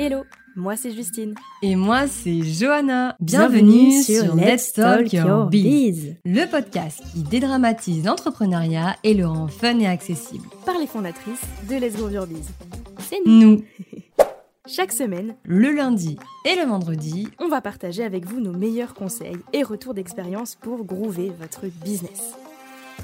Hello, moi c'est Justine. Et moi c'est Johanna. Bienvenue, sur Let's Talk Your Biz, le podcast qui dédramatise l'entrepreneuriat et le rend fun et accessible. Par les fondatrices de Let's Go Your Biz. C'est nous. Nous. Chaque semaine, le lundi et le vendredi, on va partager avec vous nos meilleurs conseils et retours d'expérience pour groover votre business.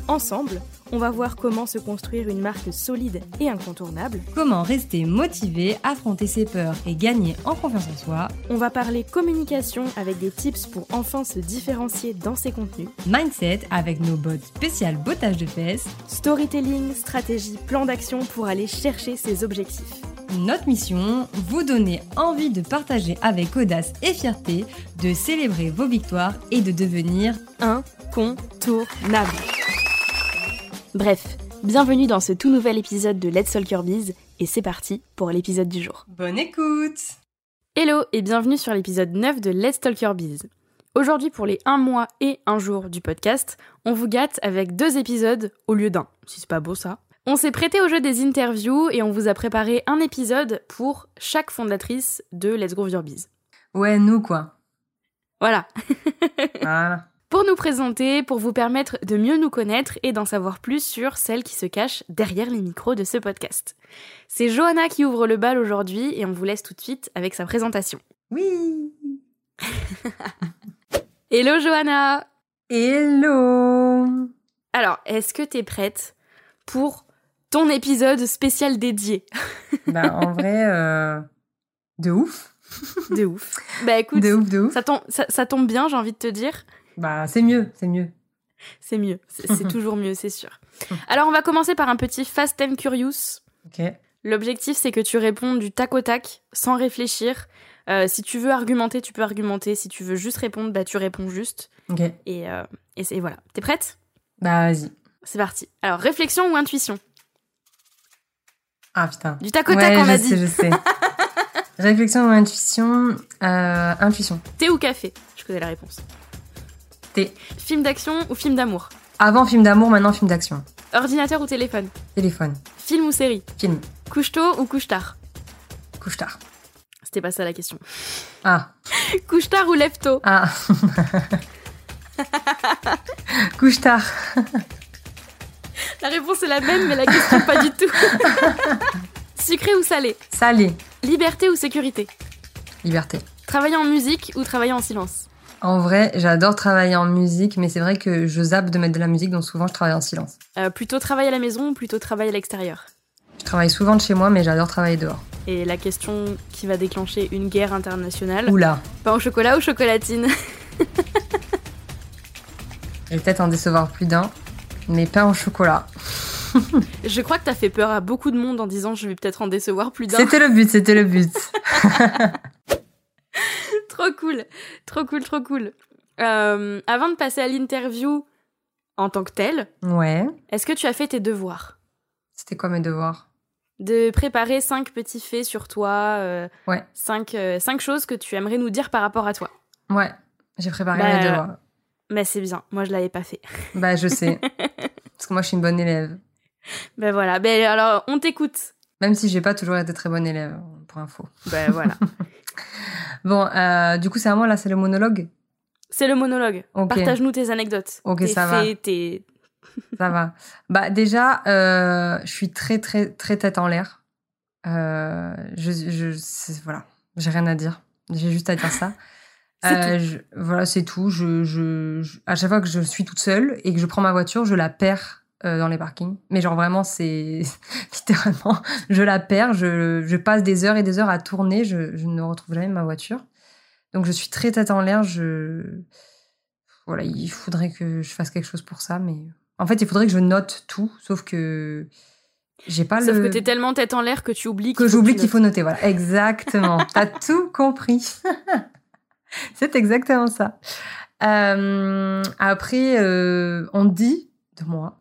Ensemble, on va voir comment se construire une marque solide et incontournable. Comment rester motivé, affronter ses peurs et gagner en confiance en soi. On va parler communication avec des tips pour enfin se différencier dans ses contenus. Mindset avec nos bots spécial bottage de fesses. Storytelling, stratégie, plan d'action pour aller chercher ses objectifs. Notre mission, vous donner envie de partager avec audace et fierté, de célébrer vos victoires et de devenir incontournable. Bref, bienvenue dans ce tout nouvel épisode de Let's Talk Your Biz et c'est parti pour l'épisode du jour. Bonne écoute Hello et bienvenue sur l'épisode 9 de Let's Talk Your Biz. Aujourd'hui pour les 1 mois et 1 jour du podcast, on vous gâte avec deux épisodes au lieu d'un, si c'est pas beau ça. On s'est prêté au jeu des interviews et on vous a préparé un épisode pour chaque fondatrice de Let's Grow Your Biz. Ouais, nous quoi. Voilà. voilà pour nous présenter, pour vous permettre de mieux nous connaître et d'en savoir plus sur celles qui se cachent derrière les micros de ce podcast. C'est Johanna qui ouvre le bal aujourd'hui et on vous laisse tout de suite avec sa présentation. Oui Hello Johanna Hello Alors, est-ce que t'es prête pour ton épisode spécial dédié? Bah en vrai, euh, de ouf De ouf. Bah écoute, de ouf, de ouf. Ça, ça tombe bien, j'ai envie de te dire. Bah, c'est mieux, c'est mieux. C'est mieux, c'est toujours mieux, c'est sûr. Alors, on va commencer par un petit Fast and Curious. Ok. L'objectif, c'est que tu réponds du tac au tac, sans réfléchir. Euh, si tu veux argumenter, tu peux argumenter. Si tu veux juste répondre, bah, tu réponds juste. Ok. Et, euh, et, voilà. T'es prête? Bah, vas-y. C'est parti. Alors, réflexion ou intuition? Ah, putain. Du tac au tac, on a dit. Sais, je sais. réflexion ou intuition? Euh, Intuition. Thé ou café? Je connais la réponse. Film d'action ou film d'amour Avant film d'amour, maintenant film d'action. Ordinateur ou téléphone Téléphone. Film ou série Film. Couche tôt ou couche tard Couche tard. C'était pas ça la question. Ah. couche tard ou lève tôt Ah. couche tard. la réponse est la même, mais la question pas du tout. Sucré ou salé Salé. Liberté ou sécurité Liberté. Travailler en musique ou travailler en silence en vrai, j'adore travailler en musique, mais c'est vrai que je zappe de mettre de la musique, donc souvent je travaille en silence. Euh, plutôt travailler à la maison ou plutôt travailler à l'extérieur? Je travaille souvent de chez moi, mais j'adore travailler dehors. Et la question qui va déclencher une guerre internationale? Oula. Pain au chocolat ou chocolatine? Je vais peut-être en décevoir plus d'un, mais pain au chocolat. je crois que t'as fait peur à beaucoup de monde en disant je vais peut-être en décevoir plus d'un. C'était le but, c'était le but. trop cool, trop cool, trop cool. Euh, avant de passer à l'interview en tant que telle, ouais. Est-ce que tu as fait tes devoirs? C'était quoi mes devoirs? De préparer cinq petits faits sur toi. Euh, ouais. Cinq, euh, cinq, choses que tu aimerais nous dire par rapport à toi. Ouais, j'ai préparé mes bah, devoirs. Mais c'est bien, moi je l'avais pas fait. Bah je sais, parce que moi je suis une bonne élève. Ben voilà, ben alors on t'écoute. Même si j'ai pas toujours été très bonne élève, pour info. Ben voilà. Bon, euh, du coup, c'est à moi là, c'est le monologue C'est le monologue. Partage-nous tes anecdotes. Ok, tes ça faits, va. Tes... ça va. Bah, déjà, euh, je suis très, très, très tête en l'air. Euh, je, je, voilà, j'ai rien à dire. J'ai juste à dire ça. Euh, je, voilà, c'est tout. Je, je, à chaque fois que je suis toute seule et que je prends ma voiture, je la perds euh, dans les parkings. Mais genre vraiment, c'est littéralement, je la perds, je, je, passe des heures et des heures à tourner, je, je, ne retrouve jamais ma voiture. Donc je suis très tête en l'air, je... Voilà, il faudrait que je fasse quelque chose pour ça, mais... En fait, il faudrait que je note tout, sauf que j'ai pas le... Sauf que t'es tellement tête en l'air que tu oublies Que j'oublie qu'il faut noter, voilà. Exactement. T'as tout compris. c'est exactement ça. Euh, après, euh, on dit de moi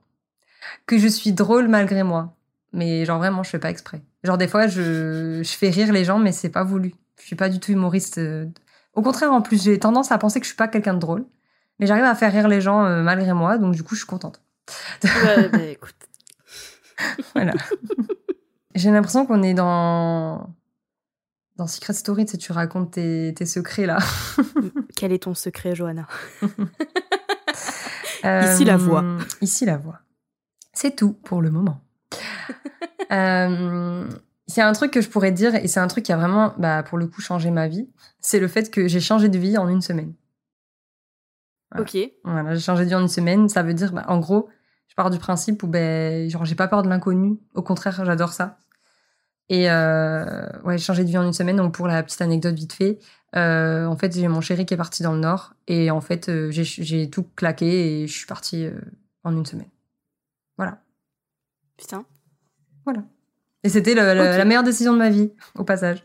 que je suis drôle malgré moi. Mais genre vraiment, je fais pas exprès. Genre des fois, je, je fais rire les gens, mais c'est pas voulu. Je suis pas du tout humoriste. Euh. Au contraire, en plus, j'ai tendance à penser que je suis pas quelqu'un de drôle. Mais j'arrive à faire rire les gens euh, malgré moi, donc du coup, je suis contente. Ouais, bah, écoute. voilà. j'ai l'impression qu'on est dans dans Secret Story, tu, sais, tu racontes tes, tes secrets là. Quel est ton secret, Johanna? Ici la voix. Euh, Ici la voix. C'est tout pour le moment. Euh, Il y a un truc que je pourrais dire, et c'est un truc qui a vraiment, bah, pour le coup, changé ma vie. C'est le fait que j'ai changé de vie en une semaine. Voilà. Ok. Voilà, j'ai changé de vie en une semaine. Ça veut dire, bah, en gros, je pars du principe où, ben, genre, j'ai pas peur de l'inconnu. Au contraire, j'adore ça. Et euh, ouais, j'ai changé de vie en une semaine. Donc, pour la petite anecdote vite fait, euh, en fait, j'ai mon chéri qui est parti dans le Nord. Et en fait, euh, j'ai- j'ai tout claqué et je suis partie euh, en une semaine. Voilà. Putain. Et c'était la meilleure décision de ma vie, au passage.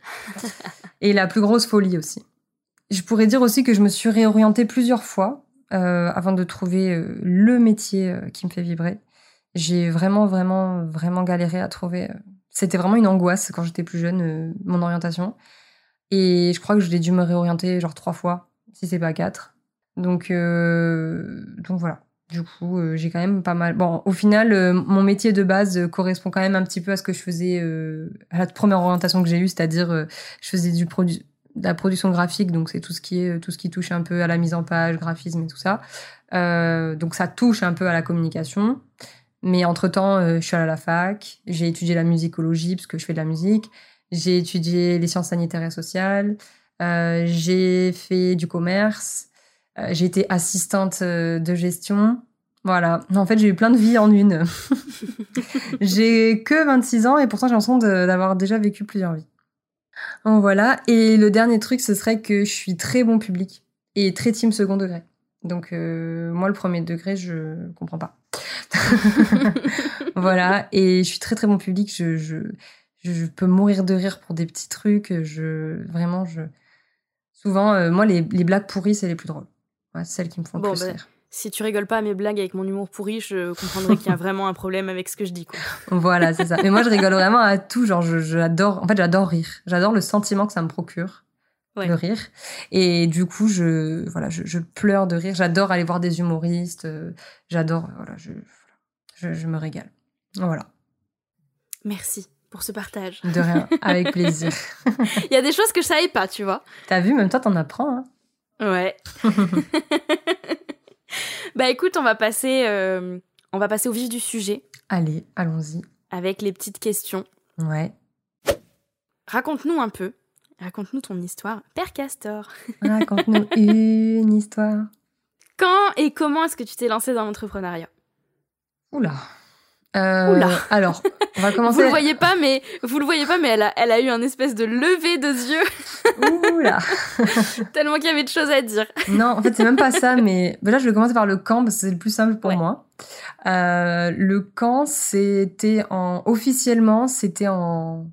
et la plus grosse folie aussi. Je pourrais dire aussi que je me suis réorientée plusieurs fois euh, avant de trouver euh, le métier euh, qui me fait vibrer. J'ai vraiment, vraiment, vraiment galéré à trouver. C'était vraiment une angoisse quand j'étais plus jeune, mon orientation. Et je crois que j'ai dû me réorienter genre trois fois, si c'est pas quatre. Donc, donc voilà. Du coup, euh, j'ai quand même pas mal. Bon, au final, euh, mon métier de base euh, correspond quand même un petit peu à ce que je faisais euh, à la première orientation que j'ai eue, c'est-à-dire euh, je faisais du produ- de la production graphique, donc c'est tout ce qui est tout ce qui touche un peu à la mise en page, graphisme et tout ça. Donc ça touche un peu à la communication. Mais entre temps, je suis allée à la fac, j'ai étudié la musicologie parce que je fais de la musique, j'ai étudié les sciences sanitaires et sociales, j'ai fait du commerce. Euh, j'ai été assistante euh, de gestion. Voilà. En fait, j'ai eu plein de vies en une. j'ai que 26 ans et pourtant j'ai l'impression d'avoir déjà vécu plusieurs vies. Donc voilà. Et le dernier truc, ce serait que je suis très bon public et très team second degré. Donc euh, moi, le premier degré, je comprends pas. voilà. Et je suis très très bon public. Je, je, je peux mourir de rire pour des petits trucs. Je vraiment, je souvent, euh, moi, les, les blagues pourries, c'est les plus drôles. Ouais, celles qui me font Bon, plus bah, rire. Si tu rigoles pas à mes blagues avec mon humour pourri, je comprendrais qu'il y a vraiment un problème avec ce que je dis. Quoi. Voilà, c'est ça. Mais moi, je rigole vraiment à tout. Genre, j'adore. En fait, j'adore rire. J'adore le sentiment que ça me procure. Ouais. Le rire. Et du coup, je, voilà, je, je pleure de rire. J'adore aller voir des humoristes. euh, J'adore, voilà, je, je, je me régale. Voilà. Merci pour ce partage. De rien. Avec plaisir. Il y a des choses que je savais pas, tu vois. T'as vu, même toi, t'en apprends, hein. Ouais. bah écoute, on va passer, euh, on va passer au vif du sujet Allez, allons-y. avec les petites questions. Ouais. Raconte-nous un peu. Raconte-nous ton histoire, Père Castor. Raconte-nous une histoire. Quand et comment est-ce que tu t'es lancé dans l'entrepreneuriat? Oula. Euh, Oula. Alors, on va commencer. Vous le voyez pas, mais vous le voyez pas, mais elle a, elle a eu un espèce de lever de yeux Oula. tellement qu'il y avait de choses à dire. Non, en fait, c'est même pas ça, mais là, je vais commencer par le camp parce que c'est le plus simple pour Ouais. moi. Euh, le camp, c'était en. Officiellement, c'était en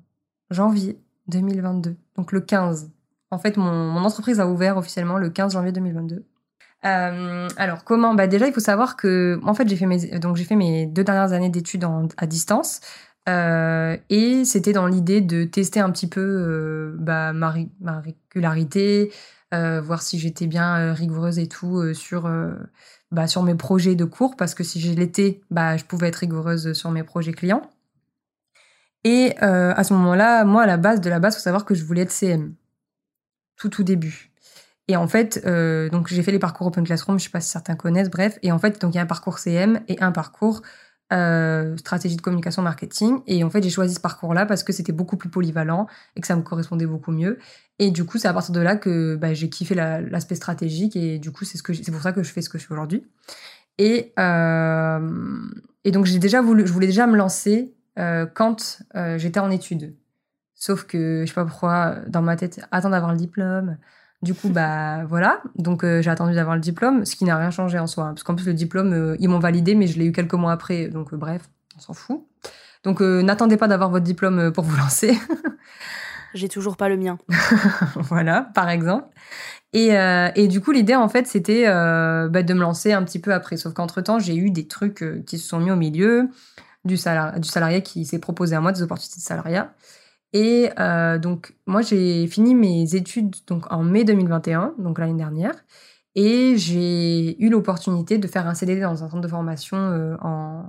janvier 2022, donc le 15. En fait, mon, mon entreprise a ouvert officiellement le 15 janvier 2022. Euh, alors comment Bah déjà, il faut savoir que en fait, j'ai fait mes donc j'ai fait mes deux dernières années d'études à distance. Euh, et c'était dans l'idée de tester un petit peu euh, bah, ma, ré- ma régularité, voir si j'étais bien rigoureuse et tout sur, bah, sur mes projets de cours, parce que si je l'étais, bah, je pouvais être rigoureuse sur mes projets clients. Et à ce moment-là, moi, à la base, de la base, faut savoir que je voulais être CM. Tout, tout début. Et en fait, euh, donc j'ai fait les parcours Open Classroom, je sais pas si certains connaissent, bref. Et en fait, donc il y a un parcours CM et un parcours euh, stratégie de communication marketing. Et en fait, j'ai choisi ce parcours-là parce que c'était beaucoup plus polyvalent et que ça me correspondait beaucoup mieux. Et du coup, c'est à partir de là que bah, j'ai kiffé la- l'aspect stratégique et du coup, c'est pour ça que je fais ce que je fais aujourd'hui. Et, euh, donc, déjà voulu, je voulais déjà me lancer quand j'étais en études. Sauf que je sais pas pourquoi, dans ma tête, attends d'avoir le diplôme. Du coup, bah voilà. Donc, euh, j'ai attendu d'avoir le diplôme, ce qui n'a rien changé en soi. hein, parce qu'en plus, le diplôme, euh, ils m'ont validé, mais je l'ai eu quelques mois après. Donc, euh, bref, on s'en fout. Donc, n'attendez pas d'avoir votre diplôme pour vous lancer. J'ai toujours pas le mien. voilà, par exemple. Et, et du coup, l'idée, en fait, c'était bah, de me lancer un petit peu après. Sauf qu'entre-temps, j'ai eu des trucs qui se sont mis au milieu, du, du salarié qui s'est proposé à moi, des opportunités de salariat. Et euh, donc, moi, j'ai fini mes études donc, en mai 2021, donc l'année dernière. Et j'ai eu l'opportunité de faire un CDD dans un centre de formation euh, en,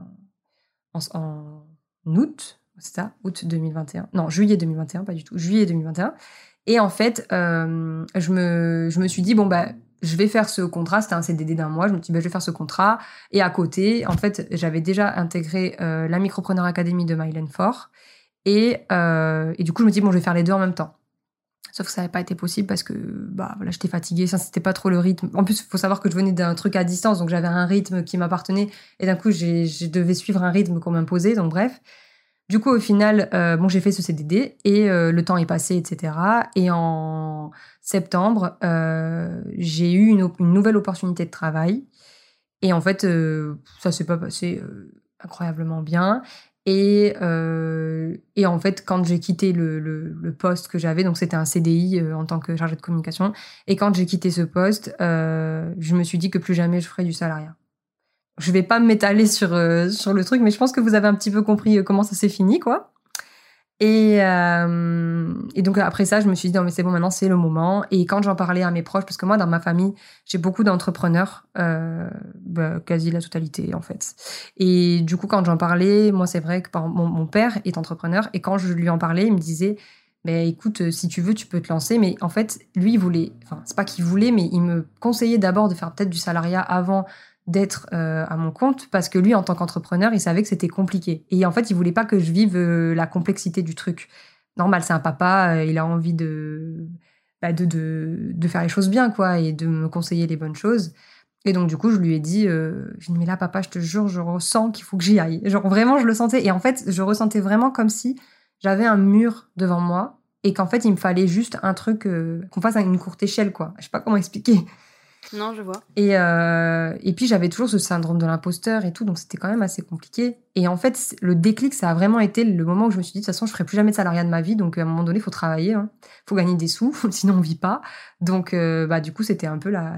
en, août, c'est ça, août 2021. Non, juillet 2021, pas du tout, juillet 2021. Et en fait, euh, je, me, je me suis dit, bon, bah, je vais faire ce contrat. C'était un CDD d'un mois. Je me suis dit, bah, je vais faire ce contrat. Et à côté, en fait, j'avais déjà intégré la Micropreneur Academy de Mylène Fort. Et, euh, et du coup, je me dis, bon, je vais faire les deux en même temps. Sauf que ça n'avait pas été possible parce que bah, voilà, j'étais fatiguée, ça c'était pas trop le rythme. En plus, il faut savoir que je venais d'un truc à distance, donc j'avais un rythme qui m'appartenait. Et d'un coup, je devais suivre un rythme qu'on m'imposait, donc bref. Du coup, au final, euh, bon, j'ai fait ce CDD et euh, le temps est passé, etc. Et en septembre, j'ai eu une, une, nouvelle opportunité de travail. Et en fait, ça s'est pas passé incroyablement bien. Et, et en fait, quand j'ai quitté le, le, poste que j'avais, donc c'était un CDI en tant que chargé de communication, et quand j'ai quitté ce poste, je me suis dit que plus jamais je ferais du salariat je vais pas m'étaler sur euh, sur le truc, mais je pense que vous avez un petit peu compris euh, comment ça s'est fini, quoi. Et, euh, et donc après ça, je me suis dit non mais c'est bon maintenant c'est le moment. Et quand j'en parlais à mes proches, parce que moi dans ma famille j'ai beaucoup d'entrepreneurs, euh, bah, quasi la totalité en fait. Et du coup quand j'en parlais, moi c'est vrai que mon, mon, père est entrepreneur et quand je lui en parlais, il me disait mais écoute si tu veux tu peux te lancer. Mais en fait lui il voulait, enfin c'est pas qu'il voulait, mais il me conseillait d'abord de faire peut-être du salariat avant d'être euh, à mon compte parce que lui, en tant qu'entrepreneur, il savait que c'était compliqué. Et en fait, il voulait pas que je vive euh, la complexité du truc. Normal, c'est un papa, euh, il a envie bah, de, de, de, faire les choses bien, quoi, et de me conseiller les bonnes choses. Et donc, du coup, je lui ai dit, je lui mais là, papa, je te jure, je ressens qu'il faut que j'y aille. Genre, vraiment, je le sentais. Et en fait, je ressentais vraiment comme si j'avais un mur devant moi et qu'en fait, il me fallait juste un truc, qu'on fasse à une courte échelle, quoi. Je sais pas comment expliquer. Non, je vois. Et, euh, et puis j'avais toujours ce syndrome de l'imposteur et tout, donc c'était quand même assez compliqué. Et en fait, le déclic, ça a vraiment été le moment où je me suis dit, de toute façon, je ferai plus jamais de salariat de ma vie, donc à un moment donné, il faut travailler, il hein. faut gagner des sous, sinon on vit pas. Donc euh, bah, du coup, c'était un peu la,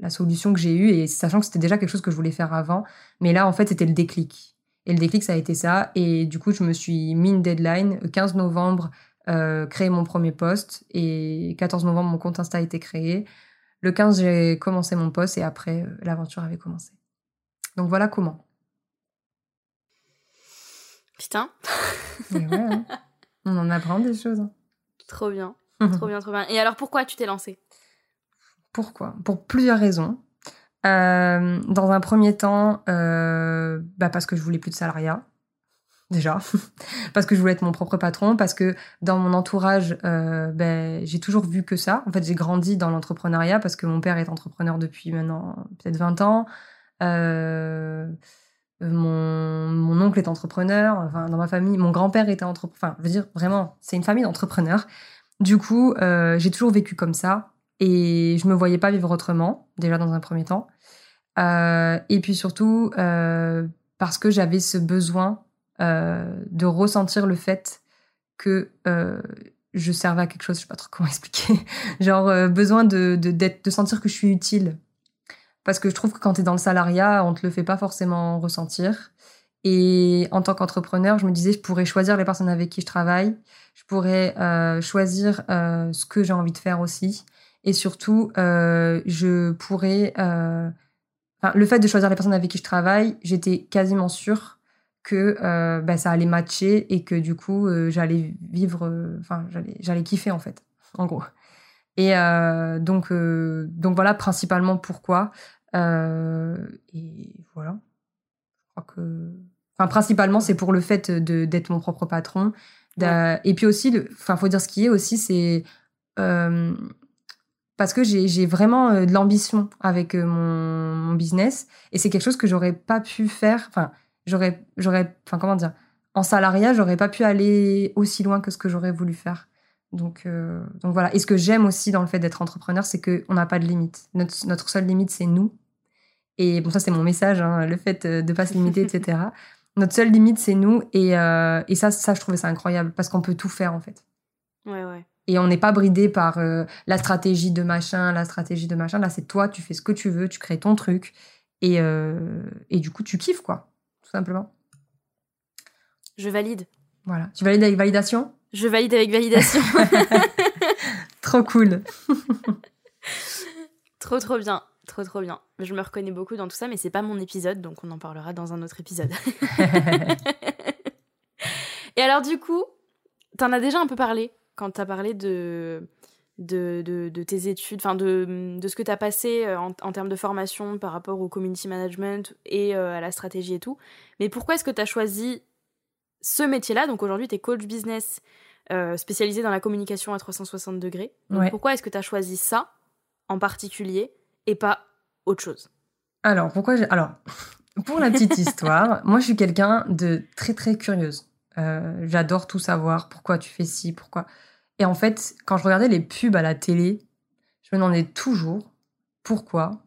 la, solution que j'ai eue, et sachant que c'était déjà quelque chose que je voulais faire avant. Mais là, en fait, c'était le déclic. Et le déclic, ça a été ça. Et du coup, je me suis mis une deadline, 15 novembre, euh, créer mon premier poste, et 14 novembre, mon compte Insta a été créé. Le 15, j'ai commencé mon poste et après, euh, l'aventure avait commencé. Donc voilà comment. Putain. Hein. On en apprend des choses. Hein. Trop bien. trop bien, trop bien. Et alors pourquoi tu t'es lancée? Pourquoi? Pour plusieurs raisons. Euh, dans un premier temps, euh, bah parce que je voulais plus de salariat déjà, parce que je voulais être mon propre patron, parce que dans mon entourage, euh, ben, j'ai toujours vu que ça. En fait, j'ai grandi dans l'entrepreneuriat parce que mon père est entrepreneur depuis maintenant peut-être 20 ans. Euh, mon, mon, oncle est entrepreneur. Enfin, dans ma famille, mon grand-père était entrepreneur. Enfin, je veux dire, vraiment, c'est une famille d'entrepreneurs. Du coup, euh, j'ai toujours vécu comme ça et je me voyais pas vivre autrement, déjà dans un premier temps. et puis surtout, parce que j'avais ce besoin de ressentir le fait que euh, je servais à quelque chose, je sais pas trop comment expliquer. Genre euh, besoin de, de, de sentir que je suis utile. Parce que je trouve que quand tu es dans le salariat, on te le fait pas forcément ressentir. Et en tant qu'entrepreneur, je me disais, je pourrais choisir les personnes avec qui je travaille, je pourrais euh, choisir euh, ce que j'ai envie de faire aussi. Et surtout, euh, je pourrais... Enfin, le fait de choisir les personnes avec qui je travaille, j'étais quasiment sûre que euh, bah, ça allait matcher et que du coup euh, j'allais vivre euh, enfin j'allais j'allais kiffer en fait en gros. Et donc donc voilà principalement pourquoi et voilà. Je crois que enfin principalement c'est pour le fait de d'être mon propre patron et puis aussi enfin faut dire ce qui est aussi c'est parce que j'ai vraiment de l'ambition avec mon, mon, business et c'est quelque chose que j'aurais pas pu faire enfin j'aurais, j'aurais, enfin comment dire, en salariat, j'aurais pas pu aller aussi loin que ce que j'aurais voulu faire. Donc, euh, donc voilà. Et ce que j'aime aussi dans le fait d'être entrepreneur, c'est qu'on n'a pas de limite. Notre, notre seule limite, c'est nous. Et bon, ça, c'est mon message, hein, le fait de pas se limiter, etc. Notre seule limite, c'est nous. Et, euh, et ça, ça, je trouvais ça incroyable parce qu'on peut tout faire, en fait. Ouais, ouais. Et on n'est pas bridé par euh, la stratégie de machin, la stratégie de machin. Là, c'est toi, tu fais ce que tu veux, tu crées ton truc. Et, et du coup, tu kiffes, quoi simplement. Je valide. Voilà. Tu valides avec validation? Je valide avec validation. trop cool. trop trop bien. Trop trop bien. Je me reconnais beaucoup dans tout ça, mais c'est pas mon épisode, donc on en parlera dans un autre épisode. Et alors, du coup, t'en as déjà un peu parlé quand t'as parlé de, de, de, tes études, enfin de, de ce que t'as passé euh, en, termes de formation par rapport au community management et euh, à la stratégie et tout. Mais pourquoi est-ce que t'as choisi ce métier-là? Donc aujourd'hui, t'es coach business euh, spécialisé dans la communication à 360 degrés. Donc pourquoi est-ce que t'as choisi ça en particulier et pas autre chose? Alors, pourquoi Alors, pour la petite histoire, moi je suis quelqu'un de très très curieuse. Euh, j'adore tout savoir, pourquoi tu fais ci, pourquoi? Et en fait, quand je regardais les pubs à la télé, je me demandais toujours pourquoi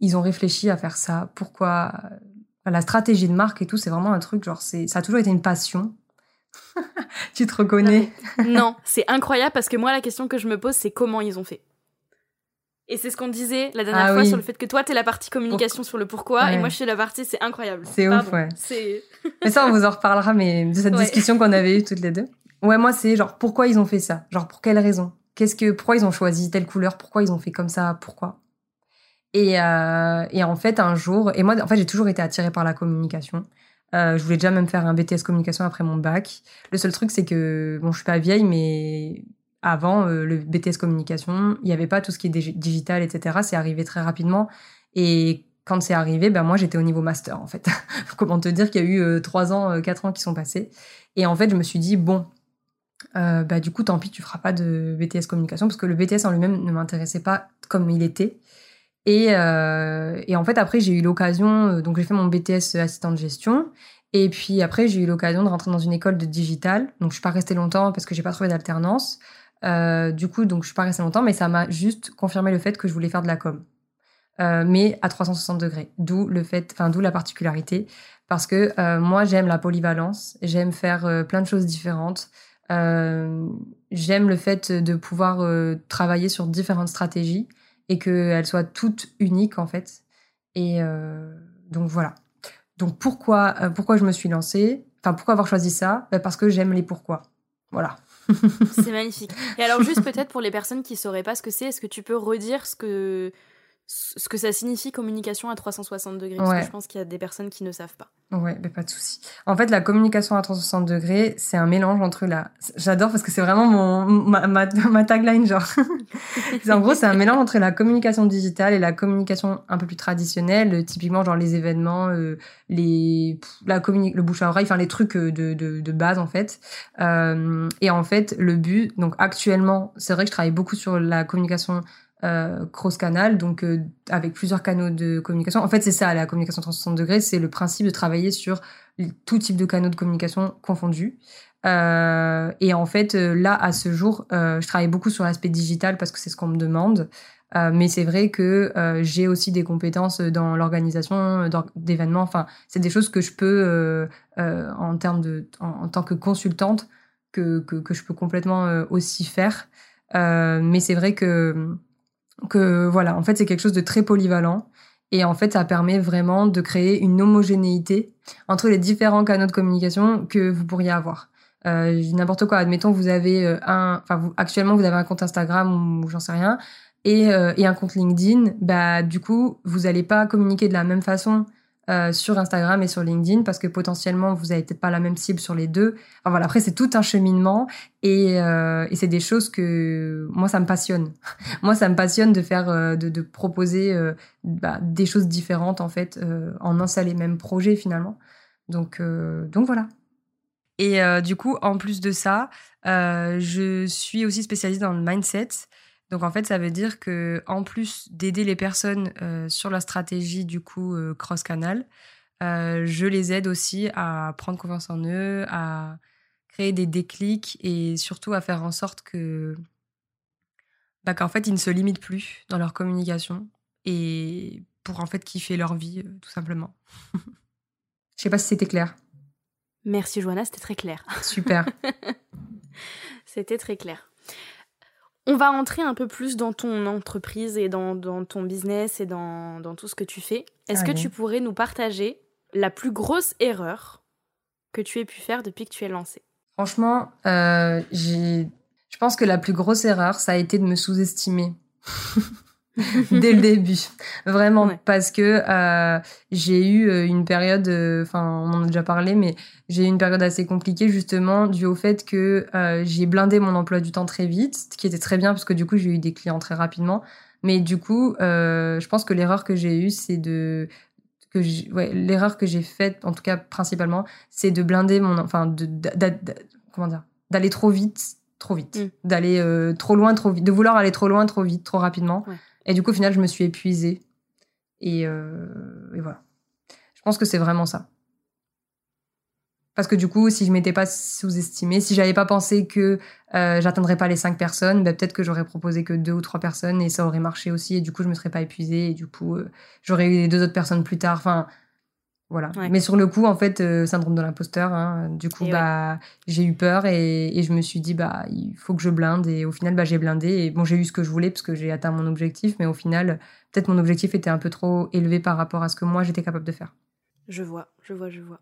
ils ont réfléchi à faire ça, pourquoi la stratégie de marque et tout, c'est vraiment un truc, genre, ça a toujours été une passion. tu te reconnais? Non, c'est incroyable parce que moi, la question que je me pose, c'est comment ils ont fait. Et c'est ce qu'on disait la dernière ah fois sur le fait que toi, t'es la partie communication sur le pourquoi et moi, je suis la partie, c'est incroyable. C'est ouf, ouais. mais ça, on vous en reparlera, mais de cette discussion qu'on avait eue toutes les deux. Ouais, moi, c'est genre, pourquoi ils ont fait ça? Genre, pour quelle raison? Qu'est-ce que, pourquoi ils ont choisi telle couleur? Pourquoi ils ont fait comme ça? Pourquoi? Et, euh, et en fait, un jour, et moi, en fait, j'ai toujours été attirée par la communication. Euh, je voulais déjà même faire un BTS communication après mon bac. Le seul truc, c'est que, bon, je suis pas vieille, mais avant euh, le BTS communication, il n'y avait pas tout ce qui est digital, etc. C'est arrivé très rapidement. Et quand c'est arrivé, ben moi j'étais au niveau master en fait. Comment te dire qu'il y a eu 3 euh, ans, quatre ans qui sont passés. Et en fait, je me suis dit, bon, bah du coup, tant pis, tu feras pas de BTS communication parce que le BTS en lui-même ne m'intéressait pas comme il était. Et, et en fait, après, j'ai eu l'occasion, donc j'ai fait mon BTS assistant de gestion. Et puis après, j'ai eu l'occasion de rentrer dans une école de digital. Donc je suis pas restée longtemps parce que j'ai pas trouvé d'alternance. Euh, du coup, donc je suis pas restée longtemps, mais ça m'a juste confirmé le fait que je voulais faire de la com. Euh, mais à 360 degrés. D'où le fait, enfin d'où la particularité, parce que euh, moi j'aime la polyvalence, j'aime faire plein de choses différentes. J'aime le fait de pouvoir travailler sur différentes stratégies et qu'elles soient toutes uniques en fait. Et donc voilà. Donc pourquoi, pourquoi je me suis lancée? Enfin pourquoi avoir choisi ça? Ben, Parce que j'aime les pourquoi. Voilà. c'est magnifique. Et alors juste peut-être pour les personnes qui sauraient pas ce que c'est, est-ce que tu peux redire ce que ce que ça signifie communication à 360 degrés? Parce que je pense qu'il y a des personnes qui ne savent pas. Ouais, mais pas de souci. En fait, la communication à 360 degrés, c'est un mélange entre la. J'adore parce que c'est vraiment mon ma, ma, tagline genre. en gros, c'est un mélange entre la communication digitale et la communication un peu plus traditionnelle, typiquement genre les événements, euh, les la le bouche à oreille, enfin les trucs euh, de, de, de base en fait. Euh, et en fait, le but, donc actuellement, c'est vrai que je travaille beaucoup sur la communication euh, cross-canal, donc euh, avec plusieurs canaux de communication. En fait, c'est ça, la communication 360 degrés, c'est le principe de travailler sur tout type de canaux de communication confondus. Euh, et en fait, là, à ce jour, je travaille beaucoup sur l'aspect digital parce que c'est ce qu'on me demande. mais c'est vrai que j'ai aussi des compétences dans l'organisation d'événements. Enfin, c'est des choses que je peux, en termes de, en, tant que consultante, que, que, que je peux complètement aussi faire. mais c'est vrai que que voilà, en fait, c'est quelque chose de très polyvalent. Et en fait, ça permet vraiment de créer une homogénéité entre les différents canaux de communication que vous pourriez avoir. Euh, N'importe quoi, admettons, vous avez euh, un, enfin, vous, actuellement, vous avez un compte Instagram ou, j'en sais rien, et, euh, et, un compte LinkedIn, bah, du coup, vous n'allez pas communiquer de la même façon euh, sur Instagram et sur LinkedIn parce que potentiellement vous n'avez peut-être pas la même cible sur les deux. Enfin voilà, après c'est tout un cheminement et, euh, c'est des choses que moi ça me passionne. moi ça me passionne de faire, euh, de, proposer bah, des choses différentes en fait en un seul et même projet finalement. Donc donc voilà. Et du coup en plus de ça, je suis aussi spécialisée dans le mindset. Donc en fait, ça veut dire que en plus d'aider les personnes euh, sur la stratégie du coup euh, cross canal, euh, je les aide aussi à prendre confiance en eux, à créer des déclics et surtout à faire en sorte que bah, qu'en fait ils ne se limitent plus dans leur communication et pour en fait kiffer leur vie tout simplement. Je sais pas si c'était clair. Merci Joanna, c'était très clair. Super. c'était très clair. On va entrer un peu plus dans ton entreprise et dans, ton business et dans, tout ce que tu fais. Est-ce que tu pourrais nous partager la plus grosse erreur que tu aies pu faire depuis que tu es lancé Franchement, euh, je pense que la plus grosse erreur, ça a été de me sous-estimer. dès le début. Vraiment, parce que euh, j'ai eu euh, une période, euh, enfin, on en a déjà parlé, mais j'ai eu une période assez compliquée justement dû au fait que j'ai blindé mon emploi du temps très vite, ce qui était très bien parce que du coup j'ai eu des clients très rapidement. Mais du coup, je pense que l'erreur que j'ai eue, c'est de que ouais, l'erreur que j'ai faite, en tout cas principalement, c'est de blinder mon, enfin, de, comment dire, d'aller trop vite, trop vite, mm. d'aller trop loin, trop vite, de vouloir aller trop loin, trop vite, trop rapidement. Et du coup, au final, je me suis épuisée. Et, euh, et voilà. Je pense que c'est vraiment ça. Parce que du coup, si je m'étais pas sous-estimée, si j'avais pas pensé que euh, j'atteindrais pas les cinq personnes, bah, peut-être que j'aurais proposé que deux ou trois personnes et ça aurait marché aussi. Et du coup, je me serais pas épuisée et du coup, euh, j'aurais eu les deux autres personnes plus tard. Enfin, voilà. Mais sur le coup, en fait, euh, syndrome de l'imposteur, hein, du coup, bah, j'ai eu peur et, et, je me suis dit, bah, il faut que je blinde. Et au final, bah, j'ai blindé. Et bon, j'ai eu ce que je voulais parce que j'ai atteint mon objectif. Mais au final, peut-être mon objectif était un peu trop élevé par rapport à ce que moi, j'étais capable de faire. Je vois, je vois, je vois.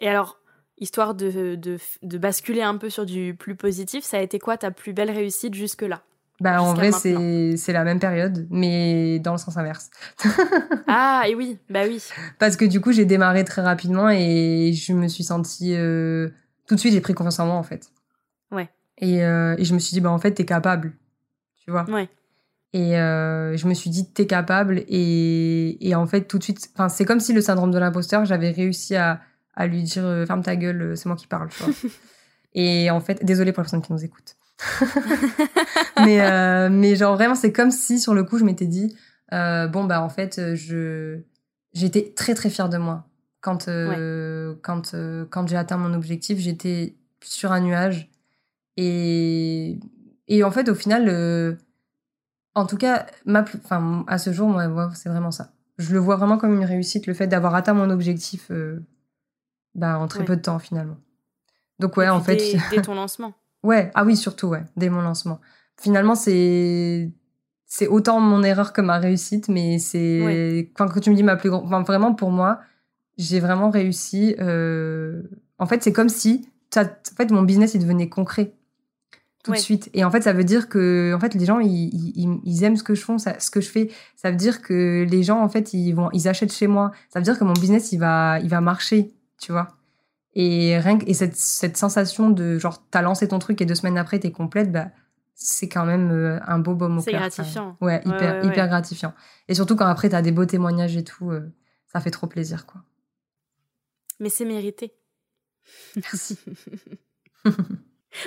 Et alors, histoire de, de, de basculer un peu sur du plus positif, ça a été quoi ta plus belle réussite jusque-là? Bah, en vrai, c'est la même période, mais dans le sens inverse. ah, et oui, bah oui. Parce que du coup, j'ai démarré très rapidement et je me suis sentie. Euh, tout de suite, j'ai pris confiance en moi, en fait. Ouais. Et, euh, et je me suis dit, bah, en fait, t'es capable. Tu vois Ouais. Et euh, je me suis dit, t'es capable. Et, et en fait, tout de suite, c'est comme si le syndrome de l'imposteur, j'avais réussi à, à lui dire, ferme ta gueule, c'est moi qui parle, tu vois. et en fait, désolé pour les personnes qui nous écoutent. mais, euh, mais genre vraiment, c'est comme si sur le coup, je m'étais dit, euh, bon, bah en fait, je j'étais très très fière de moi. Quand, euh, quand, quand j'ai atteint mon objectif, j'étais sur un nuage. Et, et en fait, au final, en tout cas, ma, enfin, à ce jour, moi, c'est vraiment ça. Je le vois vraiment comme une réussite, le fait d'avoir atteint mon objectif bah, en très peu de temps finalement. Donc ouais, en fait... dès ton lancement. Ouais, ah oui, surtout, ouais, dès mon lancement. Finalement, c'est c'est autant mon erreur que ma réussite, mais c'est quand, tu me dis ma plus grande, enfin, vraiment pour moi, j'ai vraiment réussi. Euh... En fait, c'est comme si, en fait, mon business il devenait concret tout de suite. Et en fait, ça veut dire que, en fait, les gens ils, ils, ils aiment ce que je fais, ça, ce que je fais. Ça veut dire que les gens, en fait, ils vont, ils achètent chez moi. Ça veut dire que mon business il va, il va marcher, tu vois. Et rien et cette, cette sensation de genre t'as lancé ton truc et deux semaines après t'es complète, bah c'est quand même euh, un beau baume au C'est gratifiant. Ouais, hyper, hyper gratifiant. Et surtout quand après t'as des beaux témoignages et tout, euh, ça fait trop plaisir quoi. Mais c'est mérité. Merci.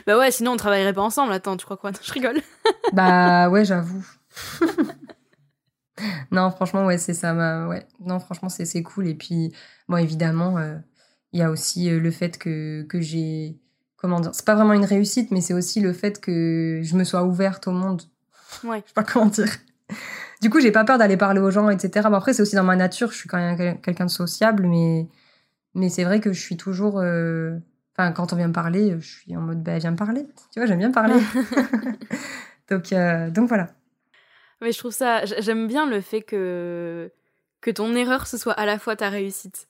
bah ouais, sinon on travaillerait pas ensemble. Attends, tu crois quoi? Je rigole. bah ouais, j'avoue. non, franchement, ouais, c'est ça. Ouais. Non, franchement, c'est cool. Et puis, bon, évidemment, euh, il y a aussi euh, le fait que, que j'ai. Comment dire C'est pas vraiment une réussite, mais c'est aussi le fait que je me sois ouverte au monde. Ouais. je sais pas comment dire. Du coup, j'ai pas peur d'aller parler aux gens, etc. Mais après, c'est aussi dans ma nature. Je suis quand même quelqu'un de sociable, mais, mais c'est vrai que je suis toujours. Euh, enfin, quand on vient me parler, je suis en mode, bah, viens me parler. Tu vois, j'aime bien parler. donc, euh, donc voilà. Mais je trouve ça. J'aime bien le fait que, que ton erreur, ce soit à la fois ta réussite.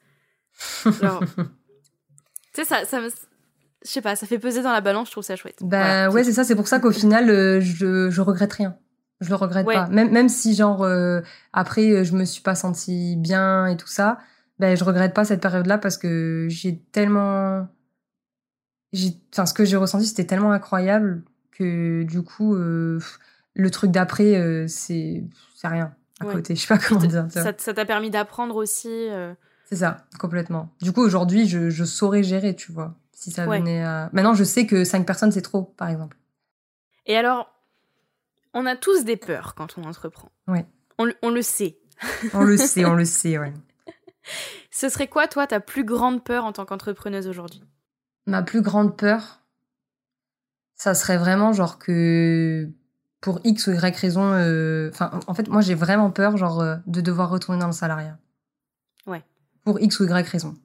Genre, tu sais, ça, ça me... Je sais pas, ça fait peser dans la balance, je trouve ça chouette. Bah ouais, c'est ça, c'est pour ça qu'au final, euh, je, je regrette rien. Je le regrette pas. Même, même si, genre, euh, après, euh, je me suis pas sentie bien et tout ça, ben, je regrette pas cette période-là parce que j'ai tellement. Enfin, ce que j'ai ressenti, c'était tellement incroyable que du coup, le truc d'après, c'est rien à côté. Je sais pas comment dire. Ça t'a permis d'apprendre aussi. C'est ça, complètement. Du coup, aujourd'hui, je, je, saurais gérer, tu vois. Si ça venait à... Maintenant, je sais que cinq personnes, c'est trop, par exemple. Et alors, on a tous des peurs quand on entreprend. Ouais. On, on le sait. on le sait, on le sait, ouais. Ce serait quoi, toi, ta plus grande peur en tant qu'entrepreneuse aujourd'hui? Ma plus grande peur, ça serait vraiment genre que pour X ou Y raison, euh, enfin, en fait, moi, j'ai vraiment peur, genre, euh, de devoir retourner dans le salariat. Ouais pour X ou Y raison.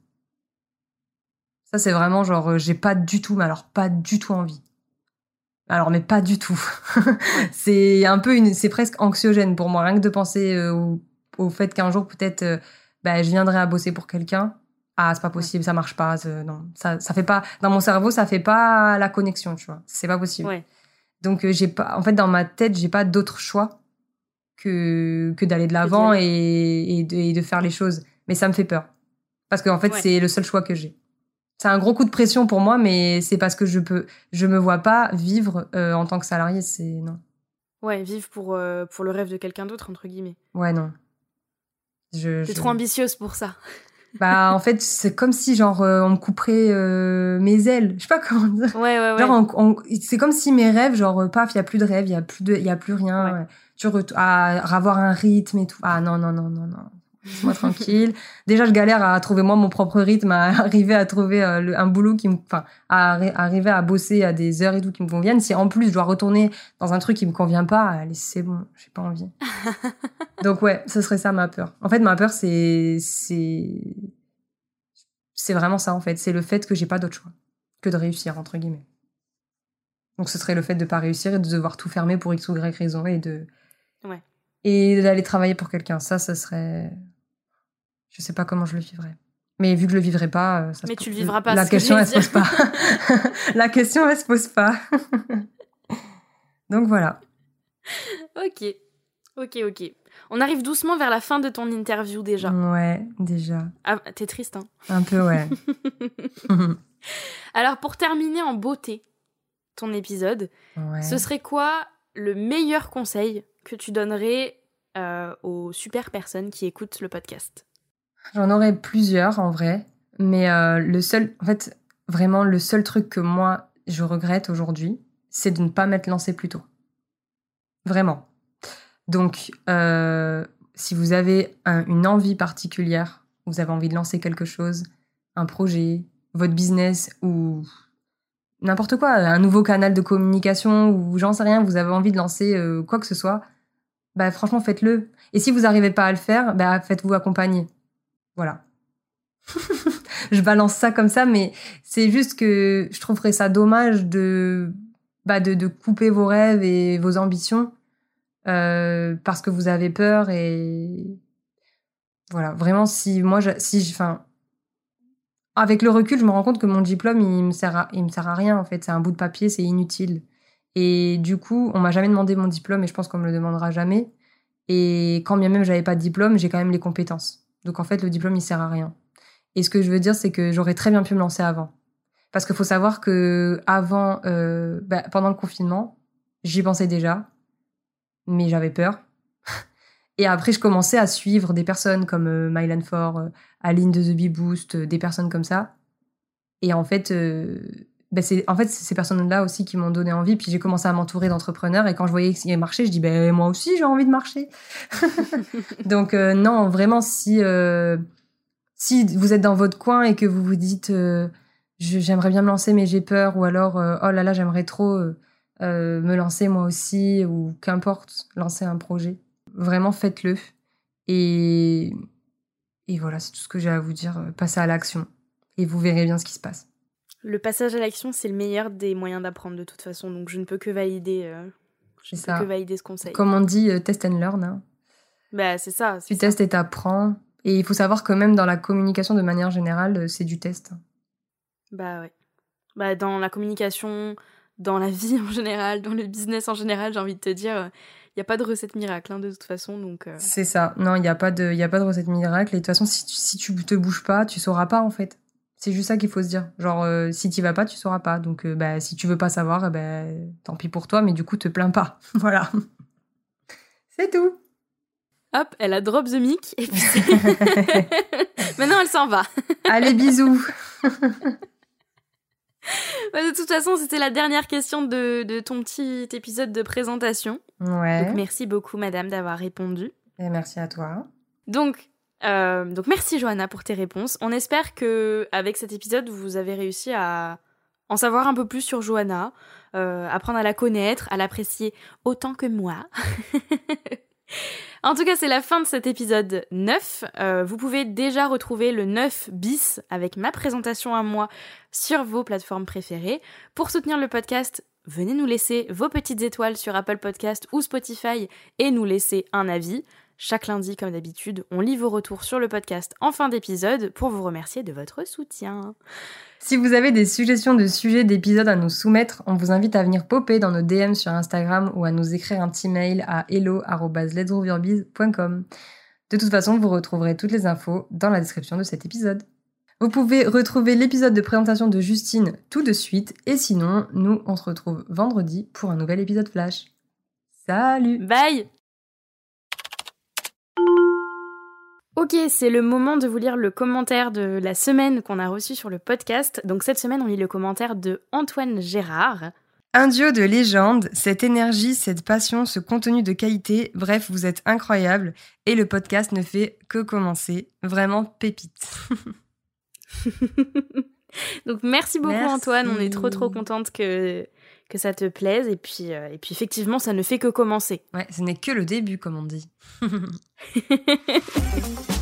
Ça, c'est vraiment genre, euh, j'ai pas du tout, mais alors pas du tout envie. Alors, mais pas du tout. c'est un peu une, c'est presque anxiogène pour moi, rien que de penser euh, au, fait qu'un jour, peut-être, euh, bah, je viendrai à bosser pour quelqu'un. Ah, c'est pas possible, ça marche pas. Non, ça, ça fait pas, dans mon cerveau, ça fait pas la connexion, tu vois. C'est pas possible. Donc, j'ai pas, en fait, dans ma tête, j'ai pas d'autre choix que, que d'aller de l'avant et, et, de, et de faire les choses. Mais ça me fait peur. Parce qu'en fait, Ouais. c'est le seul choix que j'ai. C'est un gros coup de pression pour moi, mais c'est parce que je peux, je me vois pas vivre euh, en tant que salarié. C'est non. Ouais, vivre pour, euh, pour le rêve de quelqu'un d'autre, entre guillemets. Ouais, non. Je, T'es je- trop ambitieuse pour ça. Bah, en fait, c'est comme si genre euh, on me couperait mes ailes. Je sais pas comment dire. Ouais, ouais, ouais. Genre, on- on- c'est comme si mes rêves, genre, paf, il y a plus de rêves, il y a plus de, il y a plus rien. Ouais. Tu ret- à avoir un rythme et tout. Ah non, non, non, non, non. Laisse-moi tranquille. Déjà, je galère à trouver moi mon propre rythme, à arriver à trouver euh, le- un boulot qui me, enfin, à arri- arriver à bosser à des heures et tout qui me conviennent. Si en plus je dois retourner dans un truc qui me convient pas, allez, c'est bon, j'ai pas envie. Donc ouais, ce serait ça ma peur. En fait, ma peur, c'est, c'est, c'est vraiment ça en fait. C'est le fait que j'ai pas d'autre choix que de réussir entre guillemets. Donc ce serait le fait de pas réussir et de devoir tout fermer pour x ou y raison et de Ouais. et d'aller travailler pour quelqu'un. Ça, ça serait, je sais pas comment je le vivrais. Mais vu que je le vivrais pas, euh, ça Mais se tu le vivras pas, La ce que question, elle se pose pas. La question, elle se pose pas. Donc voilà. Ok. Ok, ok. On arrive doucement vers la fin de ton interview déjà. Ouais, déjà. Ah, t'es triste, hein Un peu, ouais. Alors, pour terminer en beauté ton épisode, ouais. ce serait quoi le meilleur conseil que tu donnerais euh, aux super personnes qui écoutent le podcast? J'en aurais plusieurs en vrai, mais euh, le seul, en fait, vraiment le seul truc que moi je regrette aujourd'hui, c'est de ne pas m'être lancé plus tôt. Vraiment. Donc, euh, si vous avez un- une envie particulière, vous avez envie de lancer quelque chose, un projet, votre business ou n'importe quoi, un nouveau canal de communication ou j'en sais rien, vous avez envie de lancer euh, quoi que ce soit, bah franchement faites-le. Et si vous n'arrivez pas à le faire, bah faites-vous accompagner. Voilà. je balance ça comme ça, mais c'est juste que je trouverais ça dommage de, bah, de, couper vos rêves et vos ambitions euh, parce que vous avez peur et voilà. Vraiment, si moi, je- si, je- enfin, avec le recul, je me rends compte que mon diplôme, il me sert à, il me sert à rien en fait. C'est un bout de papier, c'est inutile. Et du coup, on m'a jamais demandé mon diplôme et je pense qu'on me le demandera jamais. Et quand bien même j'avais pas de diplôme, j'ai quand même les compétences. Donc en fait, le diplôme, il sert à rien. Et ce que je veux dire, c'est que j'aurais très bien pu me lancer avant. Parce qu'il faut savoir que avant, euh, bah, pendant le confinement, j'y pensais déjà, mais j'avais peur. Et après, je commençais à suivre des personnes comme euh, Mylan Ford, euh, Aline de The Bee Boost, des personnes comme ça. Et en fait, bah, c'est en fait ces personnes-là aussi qui m'ont donné envie. Puis j'ai commencé à m'entourer d'entrepreneurs. Et quand je voyais qu'ils marchaient, je dis ben moi aussi j'ai envie de marcher. Donc euh, non, vraiment si euh, si vous êtes dans votre coin et que vous vous dites euh, j'aimerais bien me lancer mais j'ai peur ou alors euh, oh là là j'aimerais trop me lancer moi aussi ou qu'importe lancer un projet, vraiment faites-le et et voilà c'est tout ce que j'ai à vous dire. Passez à l'action et vous verrez bien ce qui se passe. Le passage à l'action, c'est le meilleur des moyens d'apprendre de toute façon, donc je ne peux que valider, euh, je C'est ne peux ça. que valider ce conseil. Comme on dit, euh, test and learn. hein. Bah c'est ça. Tu ça. testes et t'apprends. Et il faut savoir que même dans la communication de manière générale, euh, c'est du test. Bah ouais. Bah dans la communication, dans la vie en général, dans le business en général, j'ai envie de te dire, il n'y a pas de recette miracle hein, de toute façon, donc euh, C'est ça. Non, il n'y a, pas de- y a pas de recette miracle. Et de toute façon, si tu, si tu te bouges pas, tu sauras pas, en fait. C'est juste ça qu'il faut se dire. Genre, euh, si tu vas pas, tu sauras pas. Donc, euh, bah, si tu veux pas savoir, eh ben, tant pis pour toi, mais du coup, te plains pas. voilà. C'est tout. hop, elle a drop the mic et puis c'est- maintenant elle s'en va. Allez, bisous. Bah, de toute façon, c'était la dernière question de, de ton petit épisode de présentation. Ouais. Donc merci beaucoup madame d'avoir répondu. Et merci à toi. Donc, euh, donc merci Johanna pour tes réponses. On espère que avec cet épisode, vous avez réussi à en savoir un peu plus sur Johanna, euh, apprendre à la connaître, à l'apprécier autant que moi. en tout cas, c'est la fin de cet épisode 9. Euh, vous pouvez déjà retrouver le 9 bis avec ma présentation à moi sur vos plateformes préférées. Pour soutenir le podcast, venez nous laisser vos petites étoiles sur Apple Podcast ou Spotify et nous laisser un avis. Chaque lundi, comme d'habitude, on lit vos retours sur le podcast en fin d'épisode pour vous remercier de votre soutien. Si vous avez des suggestions de sujets d'épisodes à nous soumettre, on vous invite à venir popper dans nos DM sur Instagram ou à nous écrire un petit mail à hello.letsgroovyourbiz.com. De toute façon, vous retrouverez toutes les infos dans la description de cet épisode. Vous pouvez retrouver l'épisode de présentation de Justine tout de suite et sinon, nous, on se retrouve vendredi pour un nouvel épisode Flash. Salut Bye Ok, c'est le moment de vous lire le commentaire de la semaine qu'on a reçu sur le podcast. Donc cette semaine, on lit le commentaire de Antoine Gérard. Un duo de légende, cette énergie, cette passion, ce contenu de qualité, bref, vous êtes incroyable et le podcast ne fait que commencer. Vraiment pépite. Donc merci beaucoup Antoine, on est trop trop contente que, que ça te plaise et puis, euh, et puis effectivement ça ne fait que commencer. Ouais, ce n'est que le début comme on dit.